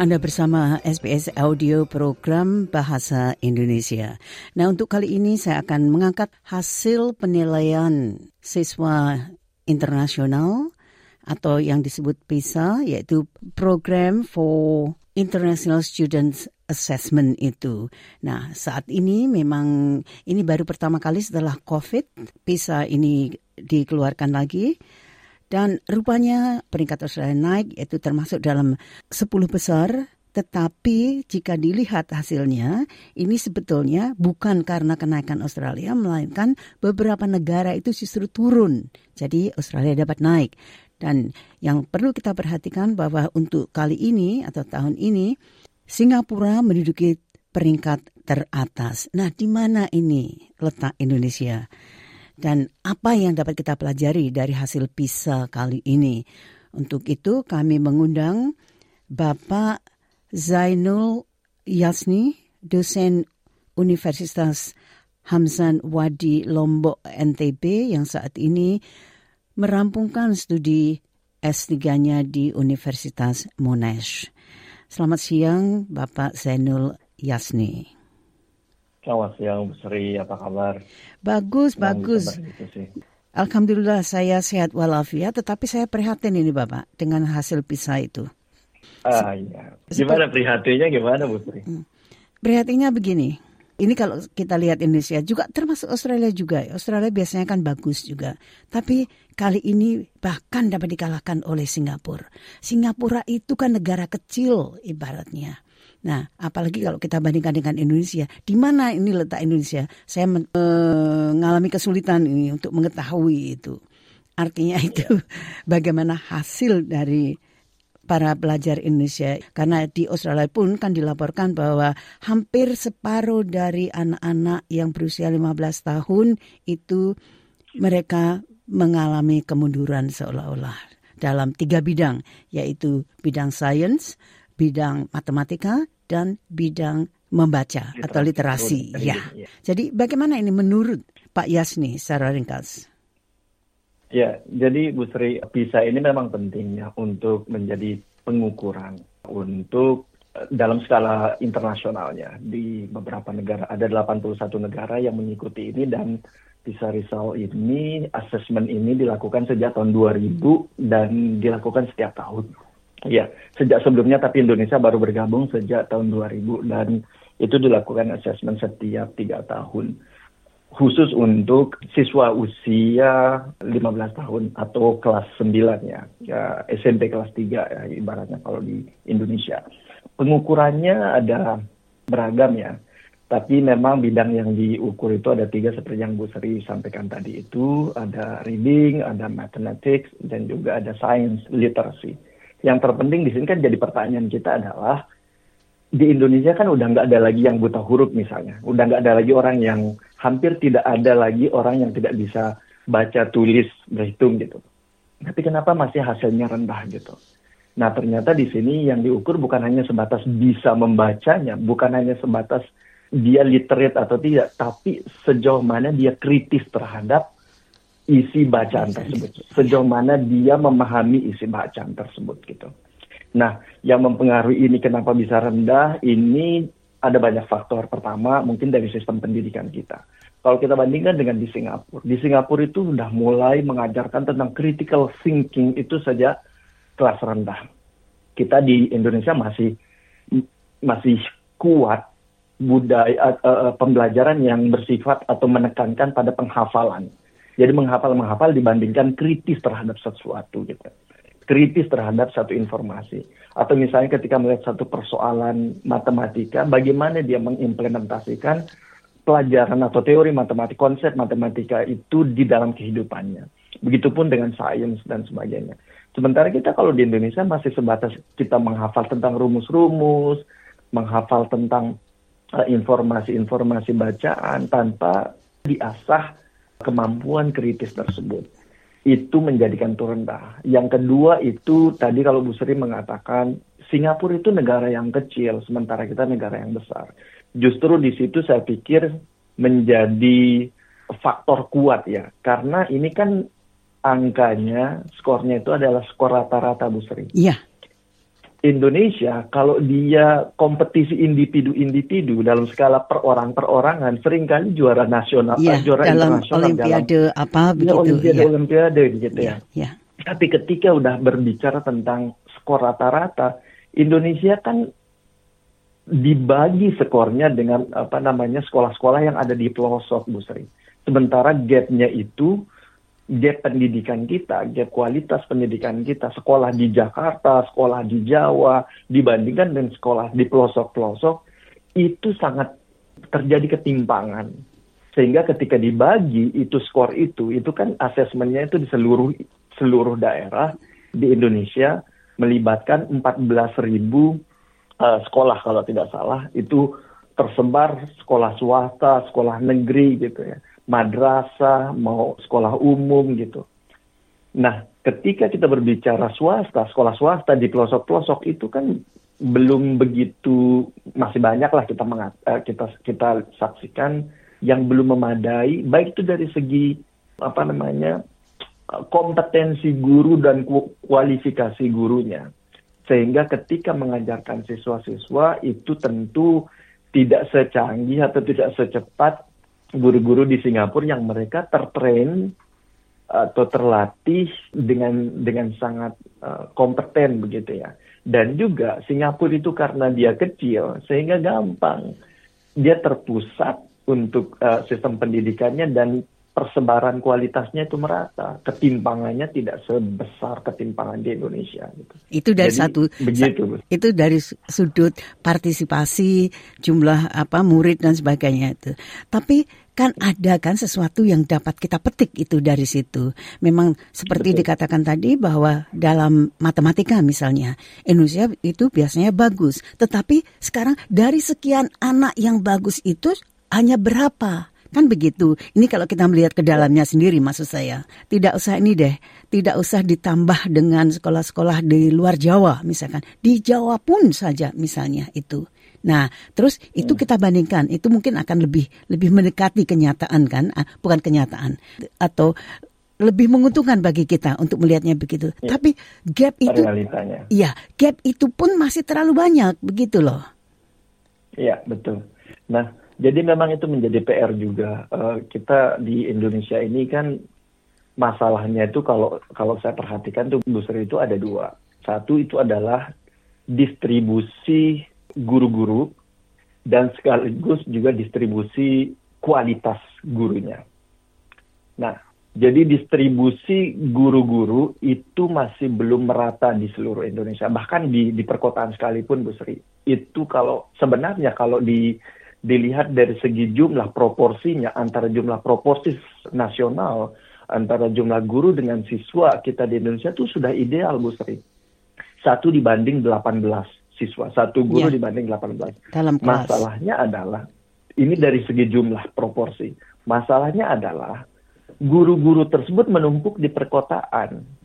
Anda bersama SBS Audio Program Bahasa Indonesia. Nah, untuk kali ini saya akan mengangkat hasil penilaian siswa internasional atau yang disebut PISA, yaitu Program for International Students Assessment itu. Nah, saat ini memang ini baru pertama kali setelah COVID, PISA ini dikeluarkan lagi. Dan rupanya peringkat Australia naik yaitu termasuk dalam 10 besar tetapi jika dilihat hasilnya, ini sebetulnya bukan karena kenaikan Australia, melainkan beberapa negara itu justru turun. Jadi Australia dapat naik. Dan yang perlu kita perhatikan bahwa untuk kali ini atau tahun ini, Singapura menduduki peringkat teratas. Nah, di mana ini letak Indonesia? Dan apa yang dapat kita pelajari dari hasil PISA kali ini. Untuk itu kami mengundang Bapak Zainul Yasni, dosen Universitas Hamzan Wadi Lombok NTB yang saat ini merampungkan studi S3-nya di Universitas Monash. Selamat siang Bapak Zainul Yasni. Selamat siang, Bu Sri. Apa kabar? Bagus, Senang bagus. Alhamdulillah saya sehat walafiat, tetapi saya prihatin ini Bapak dengan hasil PISA itu. Ah iya. Gimana prihatinnya gimana Bu Sri? Hmm. Prihatinnya begini, ini kalau kita lihat Indonesia juga termasuk Australia juga. Australia biasanya kan bagus juga. Tapi kali ini bahkan dapat dikalahkan oleh Singapura. Singapura itu kan negara kecil ibaratnya. Nah, apalagi kalau kita bandingkan dengan Indonesia, di mana ini letak Indonesia? Saya mengalami kesulitan ini untuk mengetahui itu. Artinya itu bagaimana hasil dari para pelajar Indonesia karena di Australia pun kan dilaporkan bahwa hampir separuh dari anak-anak yang berusia 15 tahun itu mereka mengalami kemunduran seolah-olah dalam tiga bidang yaitu bidang sains, bidang matematika dan bidang membaca literasi. atau literasi. Ya. ya. Jadi bagaimana ini menurut Pak Yasni secara ringkas? Ya, jadi Bu Sri, PISA ini memang penting ya untuk menjadi pengukuran untuk eh, dalam skala internasionalnya di beberapa negara. Ada 81 negara yang mengikuti ini dan PISA result ini, assessment ini dilakukan sejak tahun 2000 dan dilakukan setiap tahun. Ya, sejak sebelumnya tapi Indonesia baru bergabung sejak tahun 2000 dan itu dilakukan assessment setiap tiga tahun. Khusus untuk siswa usia 15 tahun atau kelas 9 ya, ya SMP kelas 3 ya ibaratnya kalau di Indonesia. Pengukurannya ada beragam ya, tapi memang bidang yang diukur itu ada tiga seperti yang Bu Sri sampaikan tadi itu, ada reading, ada mathematics, dan juga ada science literacy yang terpenting di sini kan jadi pertanyaan kita adalah di Indonesia kan udah nggak ada lagi yang buta huruf misalnya, udah nggak ada lagi orang yang hampir tidak ada lagi orang yang tidak bisa baca tulis berhitung gitu. Tapi kenapa masih hasilnya rendah gitu? Nah ternyata di sini yang diukur bukan hanya sebatas bisa membacanya, bukan hanya sebatas dia literate atau tidak, tapi sejauh mana dia kritis terhadap isi bacaan tersebut. Sejauh mana dia memahami isi bacaan tersebut gitu. Nah, yang mempengaruhi ini kenapa bisa rendah, ini ada banyak faktor. Pertama, mungkin dari sistem pendidikan kita. Kalau kita bandingkan dengan di Singapura, di Singapura itu sudah mulai mengajarkan tentang critical thinking itu saja kelas rendah. Kita di Indonesia masih masih kuat budaya uh, pembelajaran yang bersifat atau menekankan pada penghafalan. Jadi menghafal-menghafal dibandingkan kritis terhadap sesuatu gitu. Kritis terhadap satu informasi. Atau misalnya ketika melihat satu persoalan matematika, bagaimana dia mengimplementasikan pelajaran atau teori matematika, konsep matematika itu di dalam kehidupannya. Begitupun dengan sains dan sebagainya. Sementara kita kalau di Indonesia masih sebatas kita menghafal tentang rumus-rumus, menghafal tentang uh, informasi-informasi bacaan tanpa diasah kemampuan kritis tersebut. Itu menjadikan itu rendah. Yang kedua itu tadi kalau Bu Sri mengatakan Singapura itu negara yang kecil, sementara kita negara yang besar. Justru di situ saya pikir menjadi faktor kuat ya, karena ini kan angkanya, skornya itu adalah skor rata-rata Bu Sri. Iya. Indonesia kalau dia kompetisi individu-individu dalam skala per orang perorangan sering kali juara nasional ya, juara dalam internasional olimpiade dalam, apa ya, begitu olimpiade ya. olimpiade gitu ya. ya. ya. Tapi ketika udah berbicara tentang skor rata-rata, Indonesia kan dibagi skornya dengan apa namanya sekolah-sekolah yang ada di pelosok Bu Sri. Sementara gapnya itu gap pendidikan kita, gap kualitas pendidikan kita, sekolah di Jakarta, sekolah di Jawa, dibandingkan dengan sekolah di pelosok-pelosok, itu sangat terjadi ketimpangan. Sehingga ketika dibagi itu skor itu, itu kan asesmennya itu di seluruh seluruh daerah di Indonesia melibatkan 14 ribu uh, sekolah kalau tidak salah, itu tersebar sekolah swasta, sekolah negeri gitu ya madrasah, mau sekolah umum gitu. Nah, ketika kita berbicara swasta, sekolah swasta di pelosok-pelosok itu kan belum begitu masih banyak lah kita mengat, uh, kita kita saksikan yang belum memadai baik itu dari segi apa namanya kompetensi guru dan kualifikasi gurunya sehingga ketika mengajarkan siswa-siswa itu tentu tidak secanggih atau tidak secepat guru-guru di Singapura yang mereka tertrain atau terlatih dengan dengan sangat uh, kompeten begitu ya. Dan juga Singapura itu karena dia kecil sehingga gampang dia terpusat untuk uh, sistem pendidikannya dan persebaran kualitasnya itu merata, ketimpangannya tidak sebesar ketimpangan di Indonesia. Gitu. Itu dari Jadi, satu begitu. Itu dari sudut partisipasi jumlah apa murid dan sebagainya itu. Tapi kan ada kan sesuatu yang dapat kita petik itu dari situ. Memang seperti Betul. dikatakan tadi bahwa dalam matematika misalnya Indonesia itu biasanya bagus, tetapi sekarang dari sekian anak yang bagus itu hanya berapa Kan begitu. Ini kalau kita melihat ke dalamnya sendiri maksud saya. Tidak usah ini deh. Tidak usah ditambah dengan sekolah-sekolah di luar Jawa misalkan. Di Jawa pun saja misalnya itu. Nah, terus itu hmm. kita bandingkan. Itu mungkin akan lebih lebih mendekati kenyataan kan, ah, bukan kenyataan atau lebih menguntungkan bagi kita untuk melihatnya begitu. Ya. Tapi gap itu, iya, gap itu pun masih terlalu banyak begitu loh. Iya betul. Nah, jadi memang itu menjadi PR juga. Uh, kita di Indonesia ini kan masalahnya itu kalau kalau saya perhatikan tuh industri itu ada dua. Satu itu adalah distribusi guru-guru dan sekaligus juga distribusi kualitas gurunya. Nah, jadi distribusi guru-guru itu masih belum merata di seluruh Indonesia. Bahkan di, di perkotaan sekalipun, Bu Sri. Itu kalau sebenarnya kalau di dilihat dari segi jumlah proporsinya antara jumlah proporsi nasional antara jumlah guru dengan siswa kita di Indonesia itu sudah ideal Bu Sri. Satu dibanding 18 siswa, satu guru ya. dibanding 18. Dalam kelas. Masalahnya adalah ini dari segi jumlah proporsi. Masalahnya adalah guru-guru tersebut menumpuk di perkotaan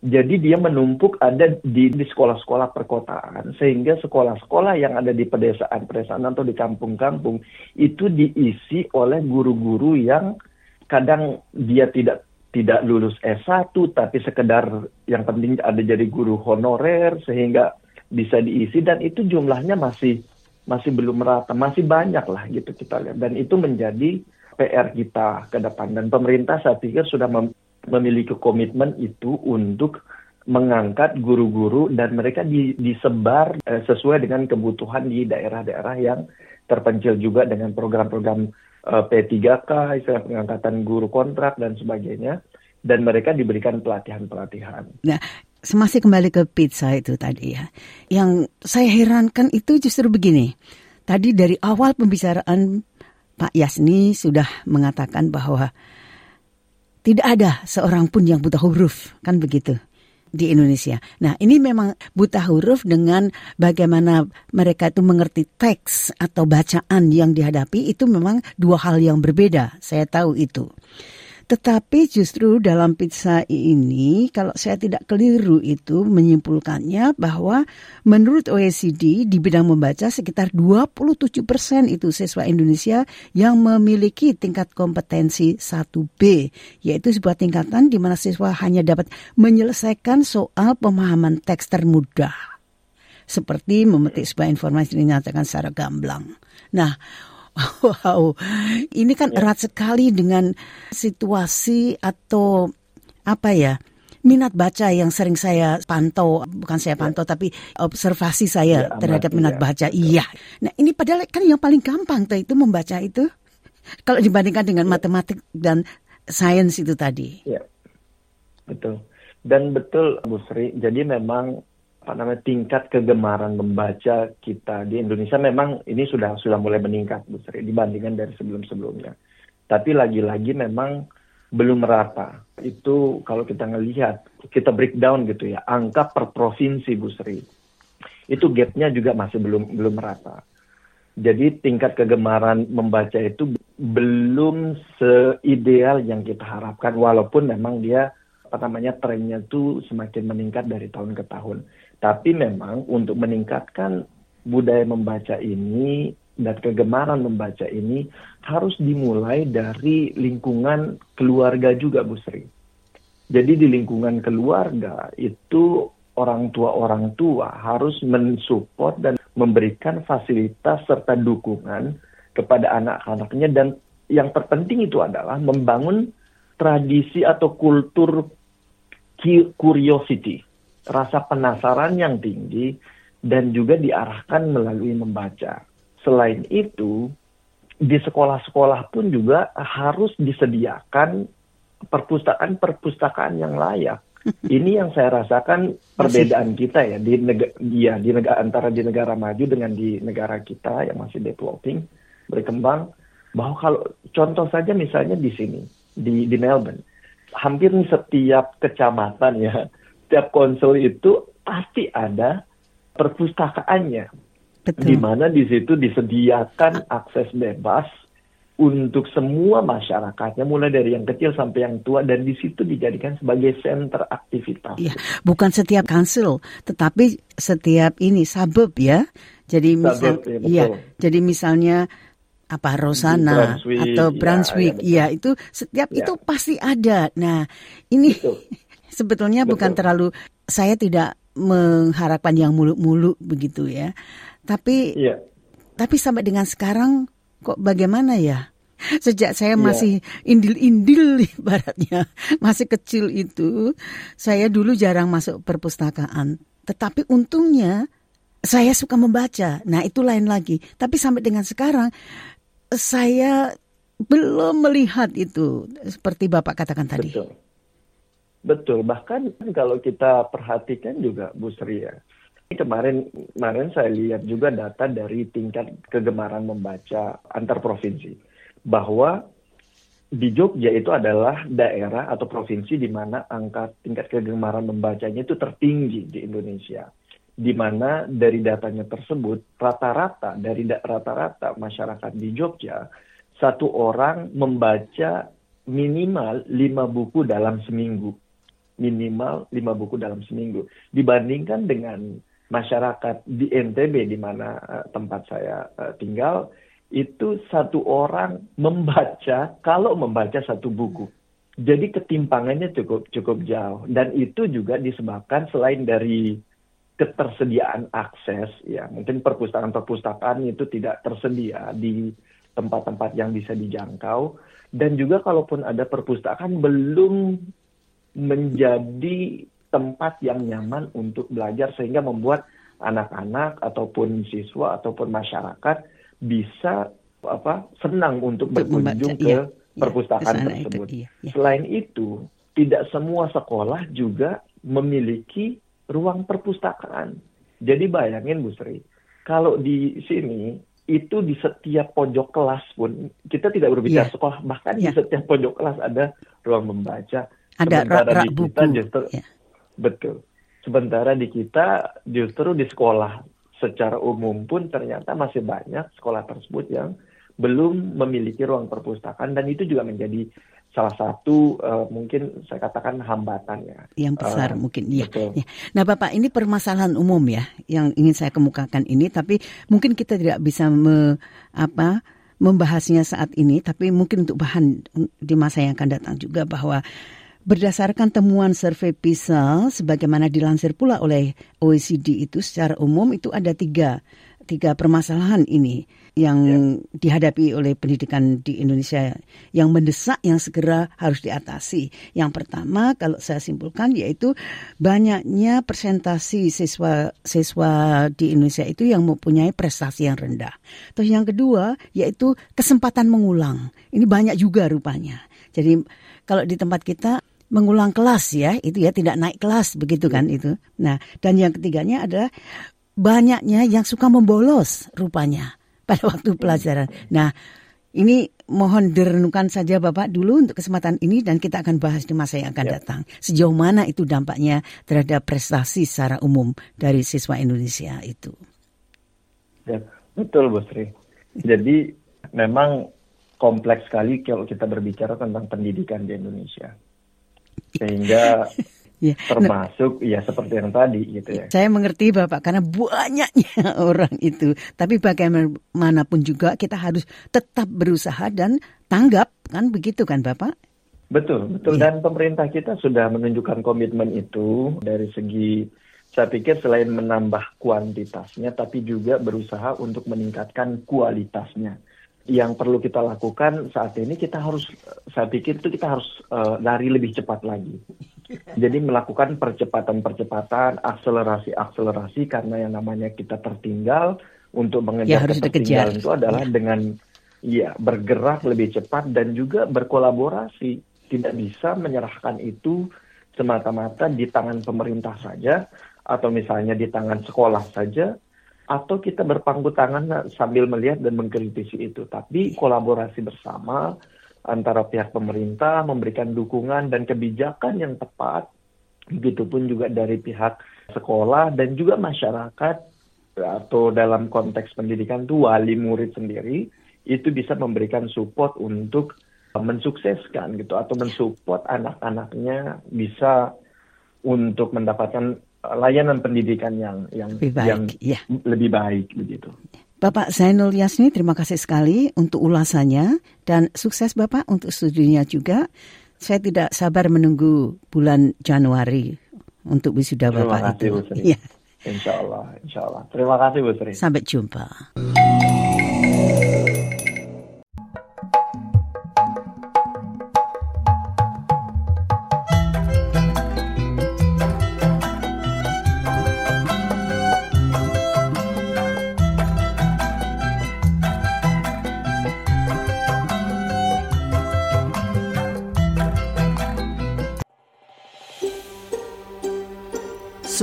jadi dia menumpuk ada di, sekolah-sekolah perkotaan. Sehingga sekolah-sekolah yang ada di pedesaan-pedesaan atau di kampung-kampung itu diisi oleh guru-guru yang kadang dia tidak tidak lulus S1 tapi sekedar yang penting ada jadi guru honorer sehingga bisa diisi. Dan itu jumlahnya masih masih belum merata, masih banyak lah gitu kita lihat. Dan itu menjadi PR kita ke depan. Dan pemerintah saya pikir sudah mem memiliki komitmen itu untuk mengangkat guru-guru dan mereka di, disebar eh, sesuai dengan kebutuhan di daerah-daerah yang terpencil juga dengan program-program eh, P3K, istilah pengangkatan guru kontrak dan sebagainya dan mereka diberikan pelatihan-pelatihan. Nah, masih kembali ke pizza itu tadi ya. Yang saya herankan itu justru begini. Tadi dari awal pembicaraan Pak Yasni sudah mengatakan bahwa tidak ada seorang pun yang buta huruf, kan begitu. di Indonesia. Nah, ini memang buta huruf dengan bagaimana mereka itu mengerti teks atau bacaan yang dihadapi itu memang dua hal yang berbeda. Saya tahu itu. Tetapi justru dalam pizza ini, kalau saya tidak keliru itu menyimpulkannya bahwa menurut OECD di bidang membaca sekitar 27 persen itu siswa Indonesia yang memiliki tingkat kompetensi 1B, yaitu sebuah tingkatan di mana siswa hanya dapat menyelesaikan soal pemahaman teks termudah. Seperti memetik sebuah informasi dinyatakan secara gamblang. Nah, Wow, ini kan ya. erat sekali dengan situasi atau apa ya minat baca yang sering saya pantau, bukan saya ya. pantau ya. tapi observasi saya ya, terhadap minat ya. baca. Iya. Nah ini padahal kan yang paling gampang tuh itu membaca itu kalau dibandingkan dengan ya. matematik dan sains itu tadi. Iya, betul. Dan betul Bu Sri, jadi memang apa namanya tingkat kegemaran membaca kita di Indonesia memang ini sudah sudah mulai meningkat Bu Sri dibandingkan dari sebelum-sebelumnya. Tapi lagi-lagi memang belum merata. Itu kalau kita ngelihat, kita breakdown gitu ya, angka per provinsi Bu Sri. Itu gapnya juga masih belum belum merata. Jadi tingkat kegemaran membaca itu belum seideal yang kita harapkan walaupun memang dia apa namanya trennya itu semakin meningkat dari tahun ke tahun. Tapi memang untuk meningkatkan budaya membaca ini dan kegemaran membaca ini harus dimulai dari lingkungan keluarga juga Bu Sri. Jadi di lingkungan keluarga itu orang tua orang tua harus mensupport dan memberikan fasilitas serta dukungan kepada anak-anaknya dan yang terpenting itu adalah membangun tradisi atau kultur curiosity rasa penasaran yang tinggi dan juga diarahkan melalui membaca. Selain itu, di sekolah-sekolah pun juga harus disediakan perpustakaan-perpustakaan yang layak. Ini yang saya rasakan perbedaan kita ya di negara ya di negara antara di negara maju dengan di negara kita yang masih developing berkembang bahwa kalau contoh saja misalnya di sini di di Melbourne hampir setiap kecamatan ya setiap konsol itu pasti ada perpustakaannya. Di mana di situ disediakan akses bebas untuk semua masyarakatnya mulai dari yang kecil sampai yang tua dan di situ dijadikan sebagai center aktivitas. Iya, bukan setiap council, tetapi setiap ini suburb ya. Jadi misal ya, iya, jadi misalnya apa Rosana Brunswick, atau Brunswick, ya, ya, ya itu setiap ya. itu pasti ada. Nah, ini sebetulnya Betul. bukan terlalu saya tidak mengharapkan yang muluk-muluk begitu ya. Tapi ya. tapi sampai dengan sekarang kok bagaimana ya? Sejak saya iya. masih indil-indil ibaratnya, masih kecil itu, saya dulu jarang masuk perpustakaan. Tetapi untungnya saya suka membaca. Nah, itu lain lagi. Tapi sampai dengan sekarang saya belum melihat itu seperti Bapak katakan tadi. Betul. Betul, bahkan kalau kita perhatikan juga Bu Sri ya, kemarin kemarin saya lihat juga data dari tingkat kegemaran membaca antar provinsi bahwa di Jogja itu adalah daerah atau provinsi di mana angka tingkat kegemaran membacanya itu tertinggi di Indonesia. Di mana dari datanya tersebut rata-rata dari rata-rata masyarakat di Jogja satu orang membaca minimal lima buku dalam seminggu minimal lima buku dalam seminggu. Dibandingkan dengan masyarakat di NTB di mana uh, tempat saya uh, tinggal itu satu orang membaca kalau membaca satu buku. Jadi ketimpangannya cukup cukup jauh dan itu juga disebabkan selain dari ketersediaan akses ya mungkin perpustakaan-perpustakaan itu tidak tersedia di tempat-tempat yang bisa dijangkau dan juga kalaupun ada perpustakaan belum menjadi tempat yang nyaman untuk belajar sehingga membuat anak-anak ataupun siswa ataupun masyarakat bisa apa senang untuk berkunjung ke iya, iya, perpustakaan iya, tersebut. Itu, iya, iya. Selain itu, tidak semua sekolah juga memiliki ruang perpustakaan. Jadi bayangin Bu Sri, kalau di sini itu di setiap pojok kelas pun kita tidak berbicara yeah. sekolah, bahkan yeah. di setiap pojok kelas ada ruang membaca ada rak, rak buku. Kita justru, ya. Betul. Sementara di kita justru di sekolah secara umum pun ternyata masih banyak sekolah tersebut yang belum memiliki ruang perpustakaan dan itu juga menjadi salah satu uh, mungkin saya katakan hambatan ya. Yang besar uh, mungkin iya. ya. Nah, Bapak ini permasalahan umum ya yang ingin saya kemukakan ini tapi mungkin kita tidak bisa me, apa membahasnya saat ini tapi mungkin untuk bahan di masa yang akan datang juga bahwa Berdasarkan temuan survei PISA, sebagaimana dilansir pula oleh OECD itu secara umum itu ada tiga, tiga permasalahan ini yang ya. dihadapi oleh pendidikan di Indonesia yang mendesak yang segera harus diatasi. Yang pertama kalau saya simpulkan yaitu banyaknya presentasi siswa siswa di Indonesia itu yang mempunyai prestasi yang rendah. Terus yang kedua yaitu kesempatan mengulang. Ini banyak juga rupanya. Jadi kalau di tempat kita mengulang kelas ya, itu ya tidak naik kelas begitu kan itu. Nah, dan yang ketiganya adalah banyaknya yang suka membolos rupanya pada waktu pelajaran. Nah, ini mohon direnungkan saja Bapak dulu untuk kesempatan ini dan kita akan bahas di masa yang akan ya. datang. Sejauh mana itu dampaknya terhadap prestasi secara umum dari siswa Indonesia itu. Ya, betul Bu Sri. Jadi memang kompleks sekali kalau kita berbicara tentang pendidikan di Indonesia sehingga Ya. Termasuk ya seperti yang tadi gitu ya. Saya mengerti Bapak karena banyaknya orang itu. Tapi bagaimanapun juga kita harus tetap berusaha dan tanggap kan begitu kan Bapak? Betul, betul. Ya. Dan pemerintah kita sudah menunjukkan komitmen itu dari segi saya pikir selain menambah kuantitasnya tapi juga berusaha untuk meningkatkan kualitasnya yang perlu kita lakukan saat ini kita harus saya pikir itu kita harus uh, lari lebih cepat lagi. Jadi melakukan percepatan-percepatan, akselerasi-akselerasi karena yang namanya kita tertinggal untuk mengejar ya, ketertinggalan itu adalah ya. dengan ya bergerak lebih cepat dan juga berkolaborasi. Tidak bisa menyerahkan itu semata-mata di tangan pemerintah saja atau misalnya di tangan sekolah saja atau kita berpangku tangan sambil melihat dan mengkritisi itu. Tapi kolaborasi bersama antara pihak pemerintah memberikan dukungan dan kebijakan yang tepat, begitupun juga dari pihak sekolah dan juga masyarakat atau dalam konteks pendidikan itu wali murid sendiri itu bisa memberikan support untuk mensukseskan gitu atau mensupport anak-anaknya bisa untuk mendapatkan layanan pendidikan yang yang lebih baik, yang ya. lebih baik begitu. Bapak Zainul Yasni, terima kasih sekali untuk ulasannya dan sukses Bapak untuk studinya juga. Saya tidak sabar menunggu bulan Januari untuk wisuda Bapak terima kasih, itu. Ya. Insya Allah, insya Allah. Terima kasih Bu Sri. Sampai jumpa.